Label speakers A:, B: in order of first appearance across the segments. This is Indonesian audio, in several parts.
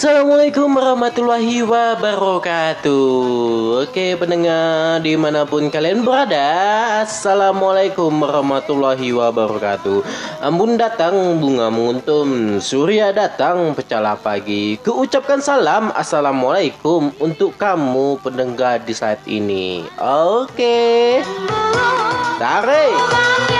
A: Assalamualaikum warahmatullahi wabarakatuh. Oke pendengar di mana pun kalian berada Assalamualaikum warahmatullahi wabarakatuh. Ambun datang bunga menguntum Surya datang pecahlah pagi. Keucapkan salam Assalamualaikum Untuk kamu pendengar di saat ini. Oke. Tarik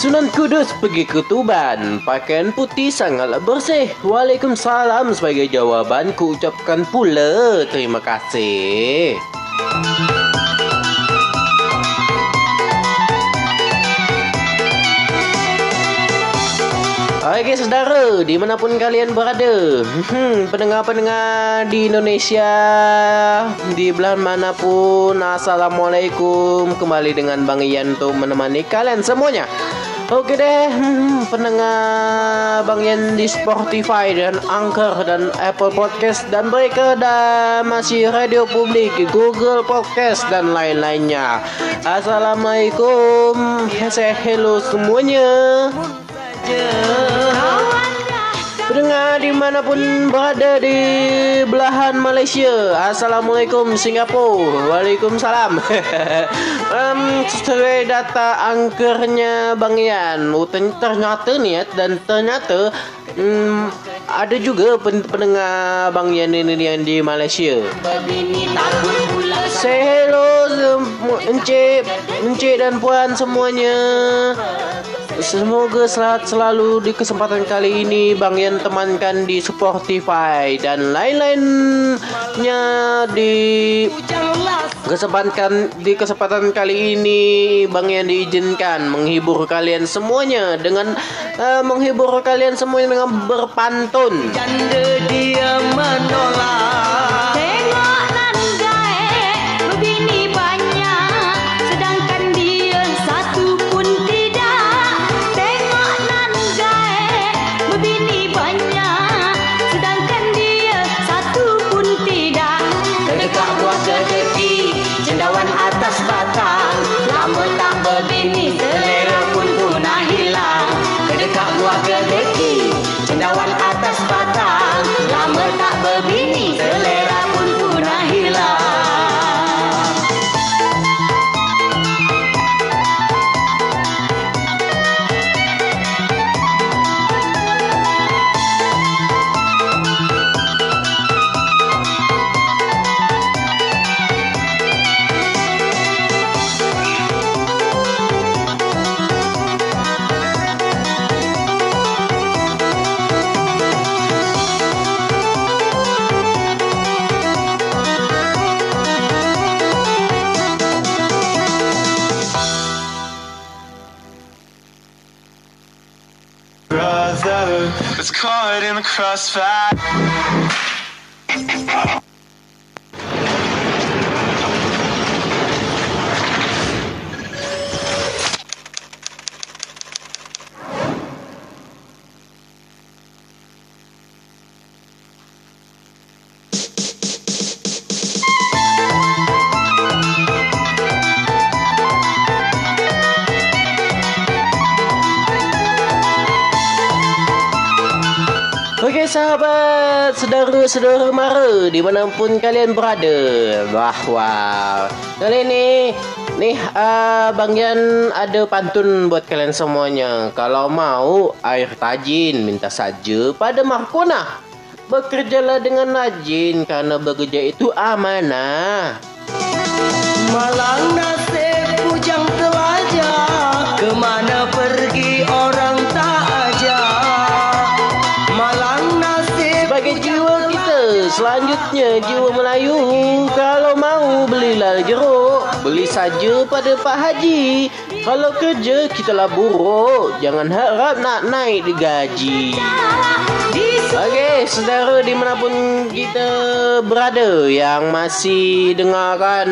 A: Sunan Kudus pergi ke Tuban. Pakaian putih sangatlah bersih. Waalaikumsalam sebagai jawaban Ku ucapkan pula terima kasih Oke saudara, di mana pun kalian berada hmm, Pendengar-pendengar di Indonesia Di belahan mana pun Assalamualaikum Kembali dengan Bang Ian untuk menemani kalian semuanya Oke deh, hmm, pendengar Bang Yan di Spotify dan Anchor dan Apple Podcast dan mereka dan masih Radio Publik, Google Podcast dan lain-lainnya. Assalamualaikum, say hello semuanya. Pendengar di mana pun berada di belahan Malaysia. Assalamualaikum Singapura. Waalaikumsalam. Um, Sesuai data angkernya Bang oh, Ternyata nih dan ternyata um, Ada juga pendengar Bang Yan ini yang di Malaysia. Say hello Encik Encik dan puan semuanya Semoga selamat selalu di kesempatan kali ini Bang Yan temankan di Spotify dan lain-lainnya di kesempatan di kesempatan kali ini Bang Yan diizinkan menghibur kalian semuanya dengan uh, menghibur kalian semuanya dengan berpantun.
B: Janda dia menolak
C: crossfire.
A: Sahabat, saudara-saudara mara di mana pun kalian berada. Wah Kali ini Nih uh, Bang Yan ada pantun buat kalian semuanya. Kalau mau air tajin minta saja pada Markona. Bekerjalah dengan rajin karena bekerja itu amanah.
B: Malang nasib
A: Selanjutnya jiwa Melayu Kalau mau belilah jeruk Beli saja pada Pak Haji. Kalau kerja kita lah buruk. Jangan harap nak naik di gaji.
B: Di
A: Oke, saudara dimanapun kita berada yang masih dengarkan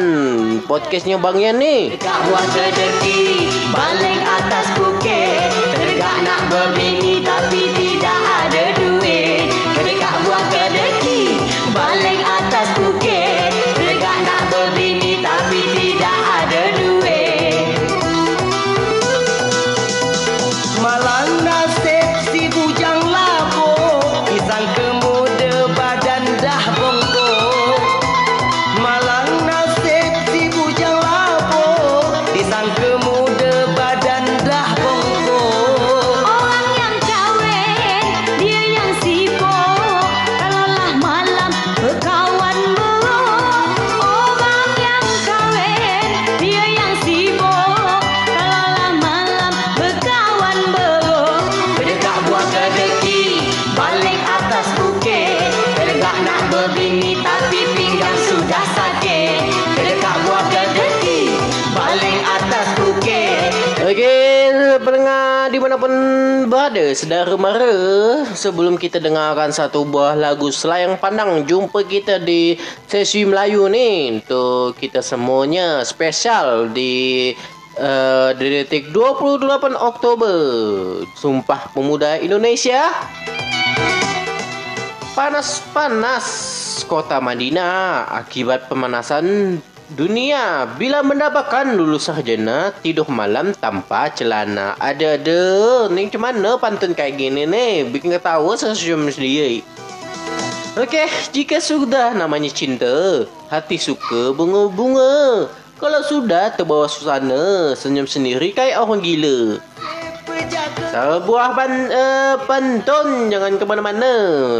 A: podcastnya Bang Yan ni.
D: Tegak buat sedeki Baling atas bukit. Tegak nak berbini
A: saudara mara Sebelum kita dengarkan satu buah lagu Selayang Pandang Jumpa kita di sesi Melayu ni. Untuk kita semuanya spesial di uh, di detik 28 Oktober. Sumpah Pemuda Indonesia. Panas-panas kota Madinah akibat pemanasan dunia bila mendapatkan lulus sarjana tidur malam tanpa celana. Ada-ada. Ni macam mana pantun kayak gini ni? Bikin ketawa sesenyum sendiri. Okey, jika sudah namanya cinta, hati suka bunga-bunga. Kalau sudah terbawa suasana, senyum sendiri kayak orang gila. Sebuah pan, uh, pantun jangan ke mana-mana.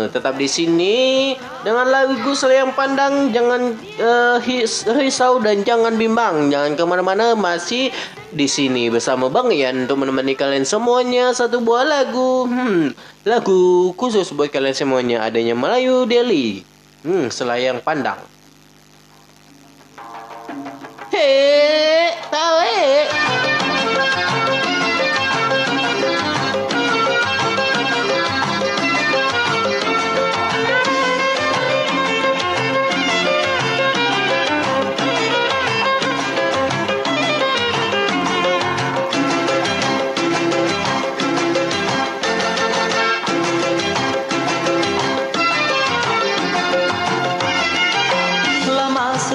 A: Tetap di sini dengan lagu Selayang Pandang jangan uh, risau dan jangan bimbang. Jangan ke mana-mana masih di sini bersama Bang Ian untuk menemani kalian semuanya satu buah lagu. Hmm, lagu khusus buat kalian semuanya adanya Melayu Delhi. Hmm, Selayang Pandang. Hei, tahu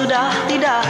D: sudah tidak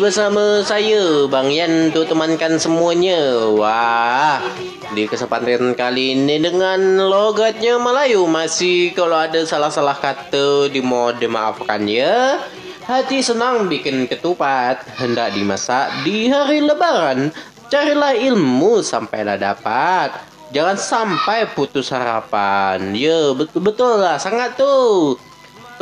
A: Bersama saya Bang Yan untuk temankan semuanya. Wah Di kesempatan kali ini dengan logatnya Melayu Masih kalau ada salah-salah kata Dimohon dimaafkan ya. Hati senang bikin ketupat Hendak dimasak di hari lebaran. Carilah ilmu sampailah dapat. Jangan sampai putus harapan. Ya betul-betul lah sangat tuh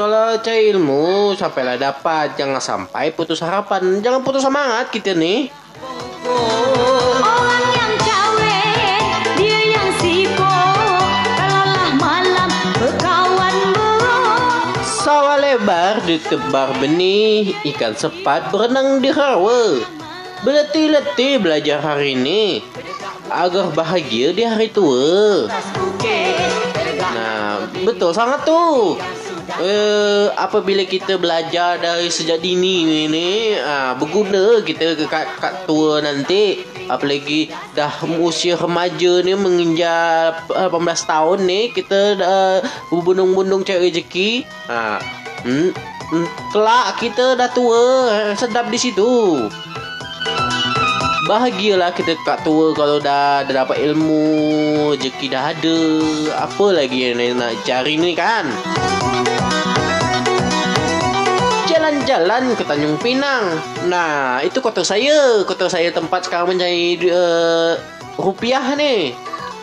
A: kalau cari ilmu sampailah dapat jangan sampai putus harapan. Jangan putus semangat kita nih
B: Orang yang kawin dia yang Kalaulah malam berkawan buruk
A: sawah lebar ditebar benih ikan sepat berenang di rawa. Berletih-letih belajar hari ini agar bahagia di hari tua. Nah, betul sangat tuh. Eh, apabila kita belajar dari sejak dini ini, ah, berguna kita kat, kat tua nanti. Apalagi dah usia remaja ni menginjak 18 tahun ni, kita dah berbundung-bundung cari rezeki. Ah, hmm, hmm, kelak kita dah tua, sedap di situ. Bahagialah kita kat tua kalau dah, dah dapat ilmu, rezeki dah ada. Apa lagi yang nak cari ni kan? Jalan-jalan ke Tanjung Pinang. Nah, itu kota saya. Kota saya tempat sekarang mencari uh, rupiah ni.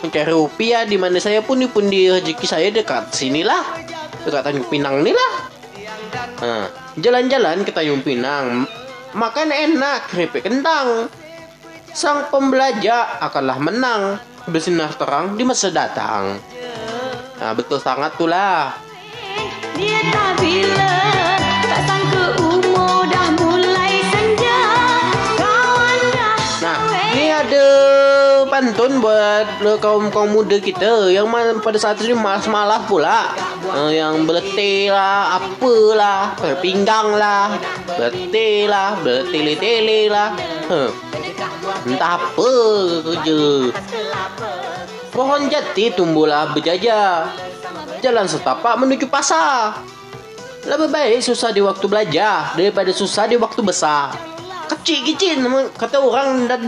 A: Mencari rupiah di mana saya pun pun di rezeki saya dekat sinilah. Dekat Tanjung Pinang ni lah. Ha, jalan-jalan ke Tanjung Pinang. Makan enak keripik kentang. Sang pembelajar akanlah menang bersinar terang di masa datang. Nah, betul sangat tu lah.
B: Dia tak bila
A: kaum kaum muda kita yang ma- pada saat ini malas-malas pula. Uh, yang beletih lah, apalah, pinggang lah, beletih lah, beletih-letih lah. Huh. Entah apa kerja. Pohon jati tumbuhlah berjajar. Jalan setapak menuju pasar. Lebih baik susah di waktu belajar daripada susah di waktu besar. Kecil-kecil kata orang dah,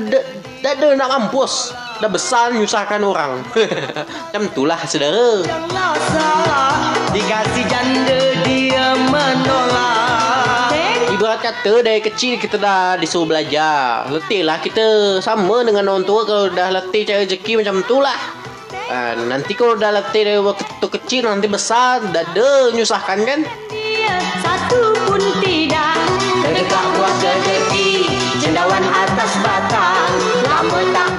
A: dah, nak mampus. Dah besar nyusahkan orang. Macam itulah saudara.
E: Janganlah salah Dikasih janda dia menolak
A: Ibarat kata dari kecil kita dah disuruh belajar. Letih lah kita sama dengan orang tua kalau dah letih cari rezeki macam tu lah. Ha, nanti kalau dah letih dari waktu kecil nanti besar dah ada nyusahkan kan?
B: Satu pun tidak
D: Terdekat buah kedeki Cendawan atas batang Lama tak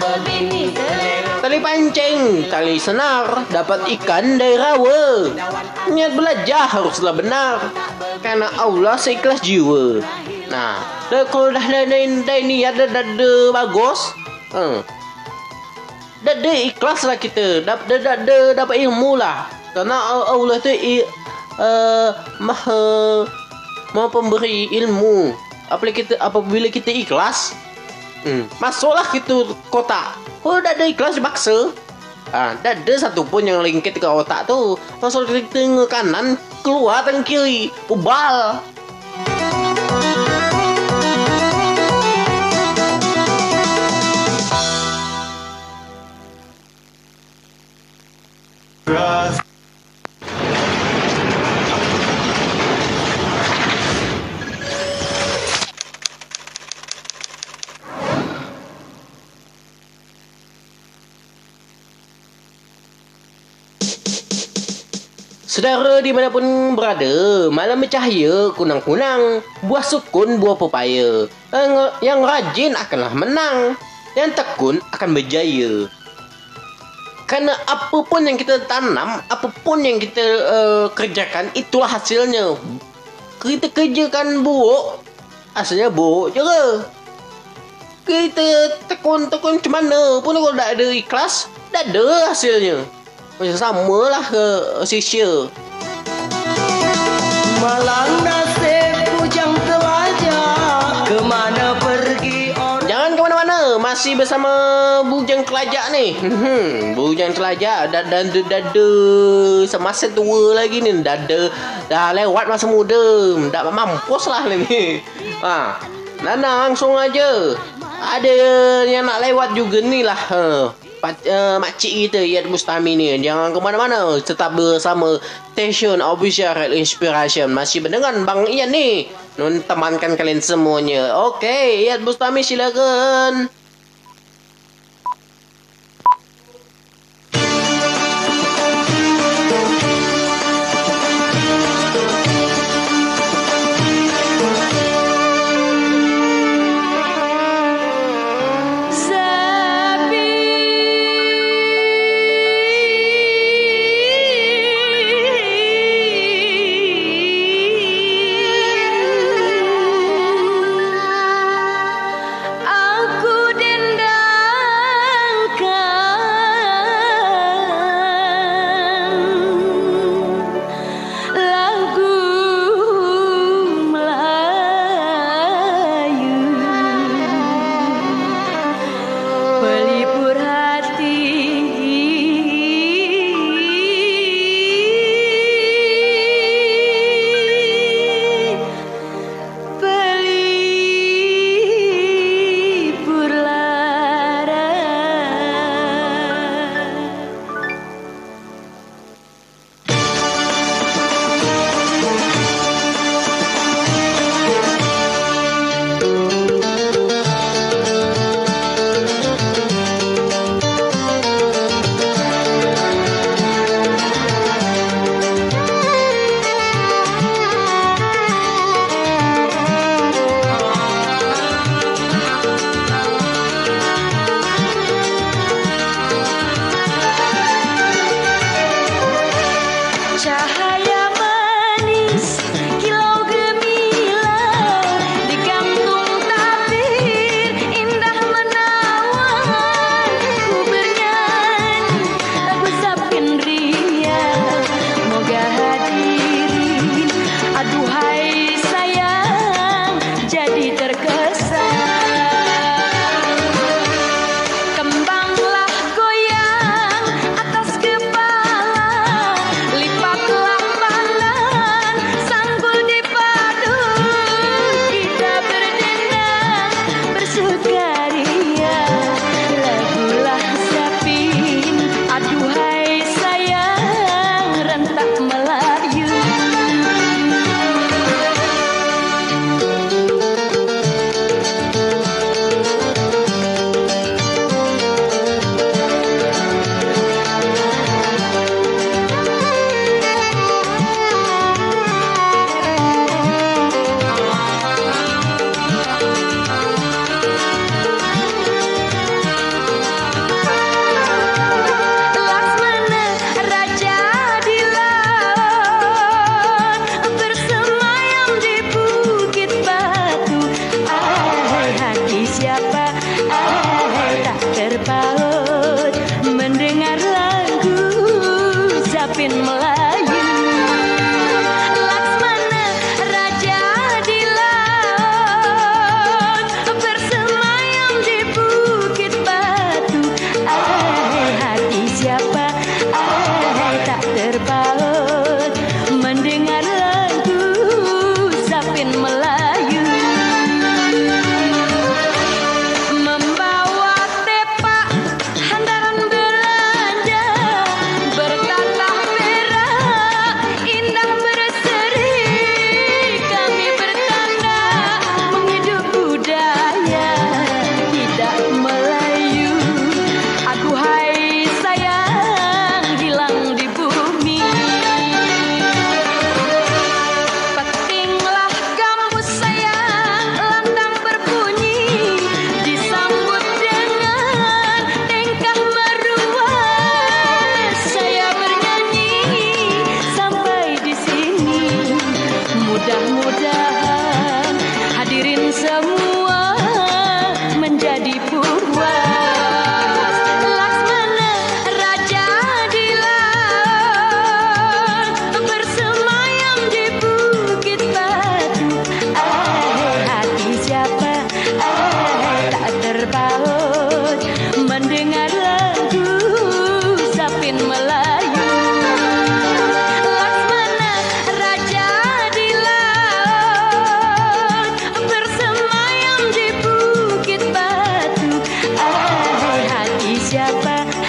A: Tali pancing, tali senar, dapat ikan dari rawa. Niat belajar haruslah benar. Karena Allah seikhlas jiwa. Nah, dah, kalau dah ada niat dah bagus. Hmm. Dah ada ikhlas lah kita. Dah, dah dapat ilmu lah. Karena Allah tu uh, maha maha pemberi ilmu. Apabila kita apabila kita ikhlas, Hmm. Masuklah kita kotak. Oh, dah ada ikhlas dipaksa. Ah, dah ada satu pun yang lingkit ke otak tu. Masuk dari tengah kanan, keluar tengah kiri. Ubal. Saudara di mana pun berada, malam bercahaya kunang-kunang, buah sukun buah pepaya. Yang, yang rajin akanlah menang, yang tekun akan berjaya. Karena apa pun yang kita tanam, apa pun yang kita uh, kerjakan, itulah hasilnya. Kita kerjakan buruk, hasilnya buruk ke? Kita tekun-tekun macam mana pun kalau tak ada ikhlas, tak ada hasilnya. Macam sama lah ke sisya.
E: Malang nasib bujang telajak Kemana pergi orang
A: Jangan ke mana-mana, masih bersama Bujang Telajak ni. Hmm, Bujang Telajak dah dah dah, dah, dah semasa tua lagi ni, dah dah, dah lewat masa muda, dah mampus lah lagi. Ha, Nana langsung aja. Ada yang nak lewat juga ni lah. Ha. Uh, makcik kita Yad Mustami ni. Jangan ke mana-mana. Tetap bersama Station Official Radio Inspiration. Masih mendengar Bang Ian ni. Nun temankan kalian semuanya. Okey Yad Mustami silakan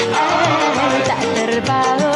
B: siapa eh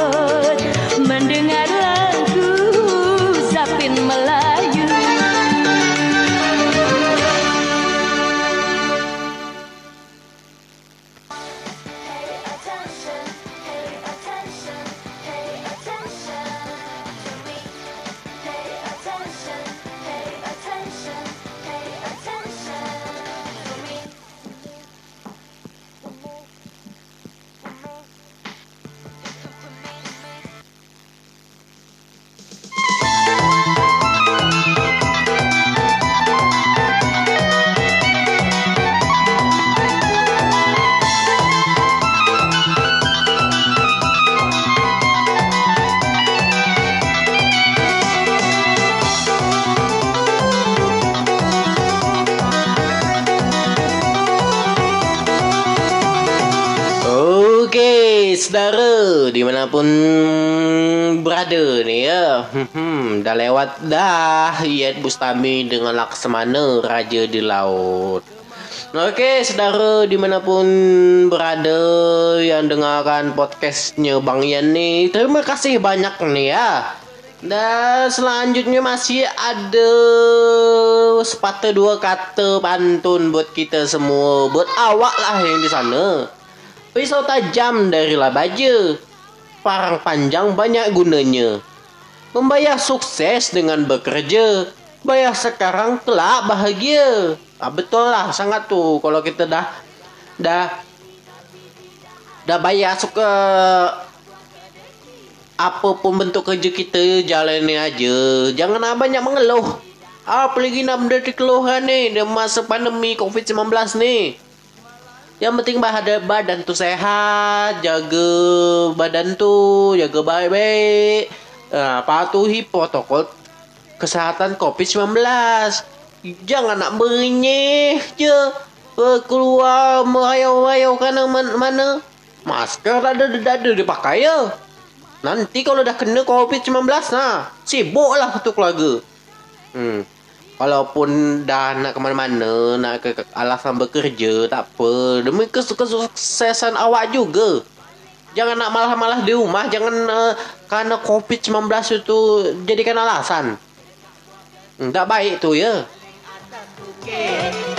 A: dah Yat Bustami dengan Laksamana Raja di Laut. Oke, saudara di mana pun berada yang dengarkan podcastnya Bang Yan nih, terima kasih banyak nih ya. Dan selanjutnya masih ada sepatah dua kata pantun buat kita semua, buat awak lah yang di sana. Pisau tajam dari baja. Parang panjang banyak gunanya. Membayar sukses dengan bekerja. Bayar sekarang kelak bahagia. Ah, betul lah sangat tuh kalau kita dah dah dah bayar suka apa pun bentuk kerja kita jalani aja. Jangan ah, banyak mengeluh. Apalagi nak benda keluhan ni di masa pandemi COVID-19 ni. Yang penting badan badan tu sehat, jaga badan tu, jaga baik-baik. Uh, patuhi protokol kesehatan COVID-19. Jangan nak berenyeh je. Uh, keluar merayau-rayau man- mana. Masker ada ada dipakai ya. Nanti kalau dah kena COVID-19 nah, sibuklah tu keluarga. Hmm. Walaupun dah nak ke mana-mana, nak ke, alasan bekerja, tak apa. Demi kes- kesuksesan awak juga. Jangan nak malah-malah di rumah, jangan uh, kerana COVID-19 itu jadikan alasan. Tak baik tu ya.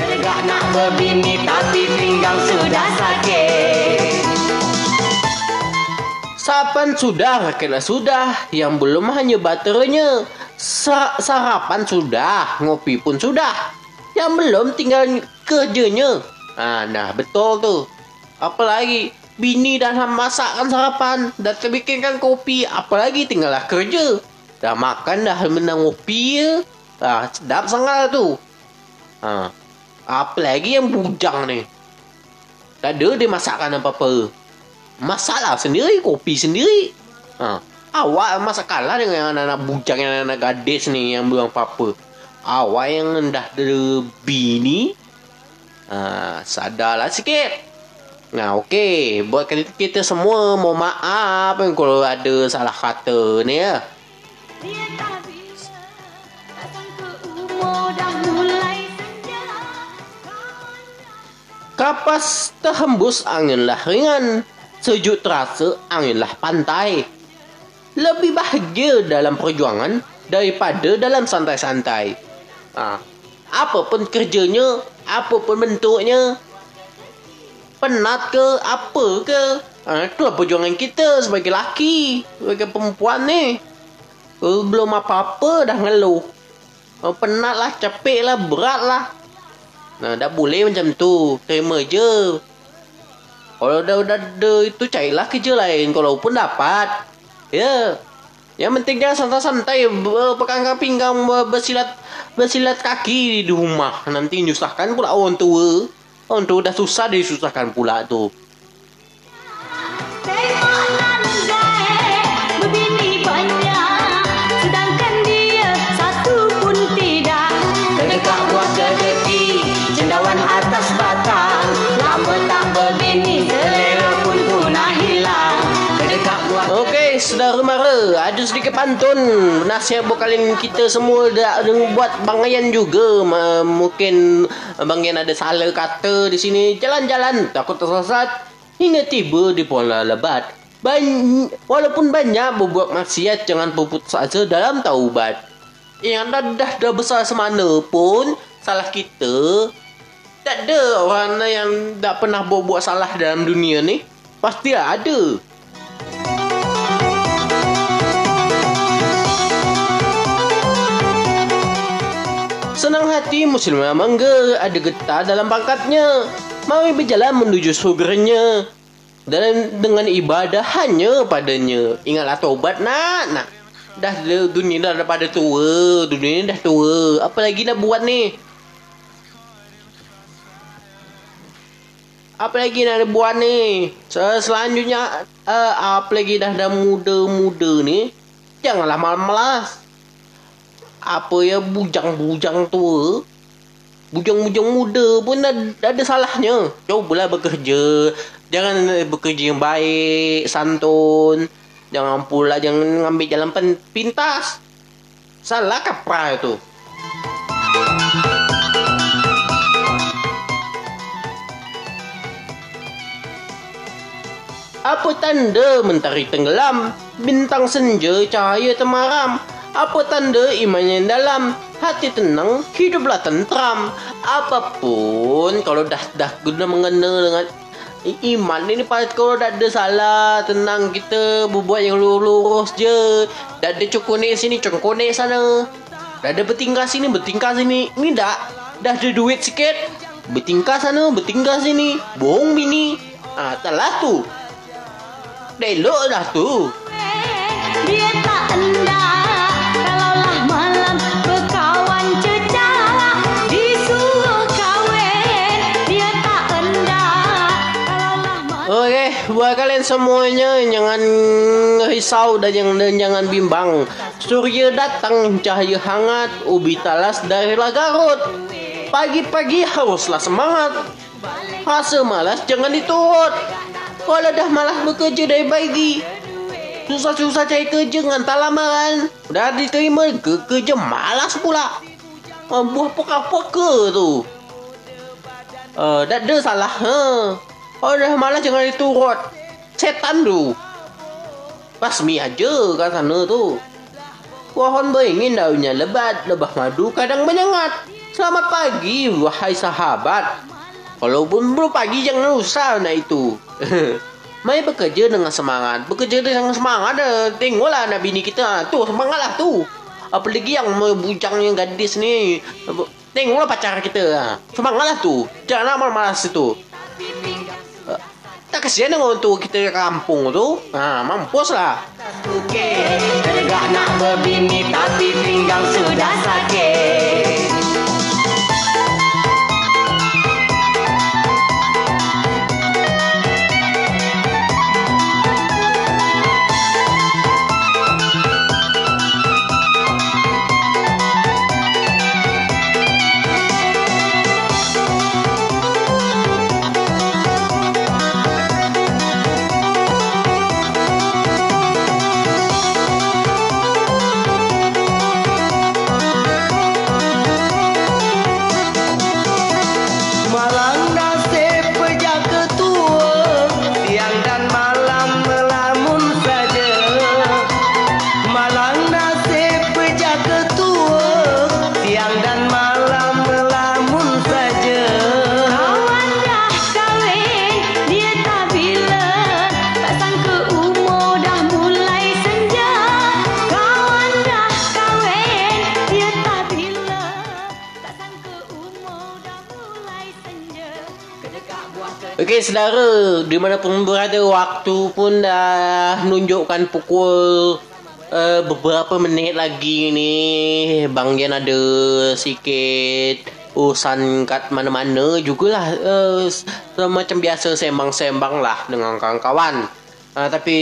D: Tegak nak berbini tapi pinggang sudah sakit
A: Sarapan sudah, kena sudah. Yang belum hanya baterainya. Sa- sarapan sudah, ngopi pun sudah. Yang belum tinggal kerjanya. Ah, nah betul tu. Apalagi bini dah masakkan sarapan, dah terbikinkan kopi, apalagi tinggallah kerja. Dah makan dah menang ya. Ah, sedap sangat tu. Ah, apalagi yang bujang ni. Tak ada dia masakkan apa-apa. Masalah sendiri, kopi sendiri. Ha. Awak masa kalah dengan anak-anak bujang yang anak gadis ni yang belum apa-apa. Awak yang dah ada bini, ha, sadarlah sikit. Nah, okey. Buat kita, semua, mohon maaf kalau ada salah kata ni ya. Kapas terhembus anginlah ringan. Sejuk terasa anginlah pantai. Lebih bahagia dalam perjuangan daripada dalam santai-santai. Ha. Apa pun kerjanya, apa pun bentuknya. Penat ke, apa ke. Ha, itulah perjuangan kita sebagai lelaki, sebagai perempuan ni. Eh, Belum apa-apa dah ngeluh. Oh, penat lah, capek lah, berat lah. Nah, tak boleh macam tu. Terima je. Kalau dah udah ada itu carilah kerja lain kalau pun dapat. Ya. Yang penting jangan santai-santai Pekangkan pinggang ber- bersilat Bersilat kaki di rumah Nanti nyusahkan pula orang tua Orang tua dah susah disusahkan pula tu ada sedikit pantun. Nasihat buat kalian kita semua dah buat bangaian juga. Ma- Mungkin bangaian ada salah kata di sini. Jalan-jalan, takut tersesat. Hingga tiba di pola lebat. Ban- walaupun banyak berbuat maksiat, jangan berputus asa dalam taubat. Yang dah, dah, dah besar semana pun, salah kita. Tak ada orang yang tak pernah buat-buat salah dalam dunia ni. Pasti ada. Senang hati Muslimah mangga ada getah dalam pangkatnya. Mari berjalan menuju surganya. Dan dengan ibadah hanya padanya. Ingatlah taubat nak, nak. Dah dunia dah pada tua. Dunia ni dah tua. Apa lagi nak buat ni? Apa lagi nak buat ni? Se- Selanjutnya, uh, apa lagi dah dah muda-muda ni? Janganlah malas-malas apa ya bujang-bujang tua. Bujang-bujang muda pun dah ada salahnya. Cubalah bekerja. Jangan bekerja yang baik santun. Jangan pula jangan ambil jalan pen- pintas. Salah kaprah itu. Apa tanda mentari tenggelam? Bintang senja cahaya temaram. Apa tanda iman yang dalam? Hati tenang, hiduplah tentram. Apa pun kalau dah dah guna mengena dengan iman ini pas kalau dah ada salah. Tenang kita berbuat yang lurus je. Dah ada cokonek sini cokonek sana. Dah ada bertingkah sini bertingkah sini. Ni dah ada duit sikit. Bertingkah sana bertingkah sini. Bohong bini. Ah telah tu. Dah elok dah tu.
B: Dia tak
A: Okey, buat kalian semuanya jangan risau dan jangan dan jangan bimbang. Surya datang cahaya hangat, ubi talas darilah Garut. Pagi-pagi haruslah semangat. Rasa malas jangan diturut. Kalau dah malas bekerja dari pagi, susah-susah cari kerja dengan tak lamaran. Dah diterima ke kerja malas pula. Ah, Buah poka-poka tu. Uh, dah ada salah. Ha. Oh dah malas jangan diturut. Setan tu. Basmi aja kat sana tu. Pohon beringin daunnya lebat, lebah madu kadang menyengat. Selamat pagi, wahai sahabat. Walaupun belum pagi jangan usah nak itu. Mari bekerja dengan semangat. Bekerja dengan semangat dah. Tengoklah anak bini kita. Ah, Tu semangatlah tu. Apalagi yang bujang yang gadis ni. Tengoklah pacar kita. ah. Semangatlah tu. Jangan malas-malas itu. Tak kesian tua kita di kampung tu. Ha, mampus lah.
D: Tegak nak berbini Tapi pinggang sudah sakit
B: saudara,
A: di mana pun berada waktu pun dah menunjukkan pukul eh, beberapa menit lagi nih Bang Jan ada sikit urusan kat mana-mana jugalah uh, macam biasa sembang-sembang lah dengan kawan-kawan. Uh, tapi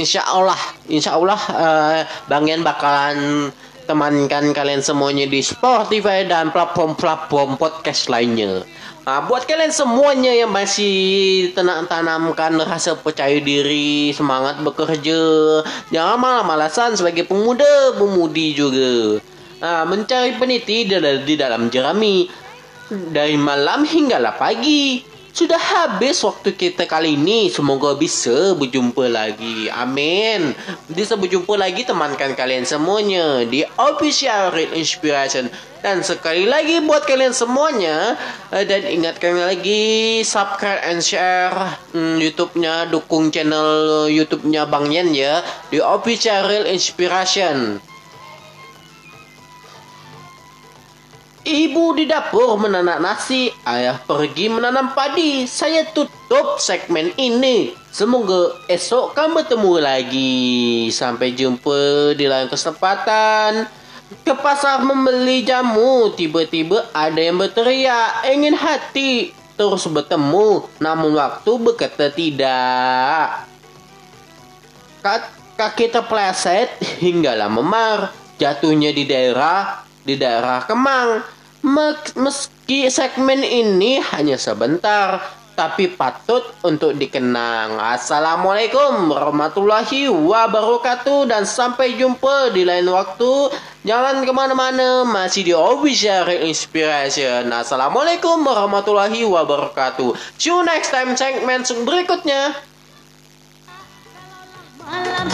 A: insya Allah, insya Allah uh, Bang Yan bakalan temankan kalian semuanya di Spotify dan platform-platform podcast lainnya. Uh, buat kalian semuanya yang masih tanamkan rasa percaya diri, semangat bekerja, jangan malah-malasan sebagai pemuda, pemudi juga. Ah, mencari peniti di dalam jerami dari malam hinggalah pagi. Sudah habis waktu kita kali ini. Semoga bisa berjumpa lagi. Amin. Bisa berjumpa lagi temankan kalian semuanya di Official Real Inspiration. Dan sekali lagi buat kalian semuanya eh, dan ingatkan lagi subscribe and share hmm, YouTube-nya dukung channel YouTube-nya Bang Yen ya di Official Real Inspiration. Ibu di dapur menanak nasi, ayah pergi menanam padi. Saya tutup segmen ini. Semoga esok kan bertemu lagi. Sampai jumpa di lain kesempatan. Ke pasar membeli jamu, tiba-tiba ada yang berteriak, ingin hati. Terus bertemu, namun waktu berkata tidak. Kaki terpleset hinggalah memar. Jatuhnya di daerah di daerah Kemang. Meski segmen ini hanya sebentar, tapi patut untuk dikenang. Assalamualaikum warahmatullahi wabarakatuh dan sampai jumpa di lain waktu. Jangan ke mana-mana, masih di Official Inspiration. Assalamualaikum warahmatullahi wabarakatuh. See you next time segmen berikutnya.
B: Malam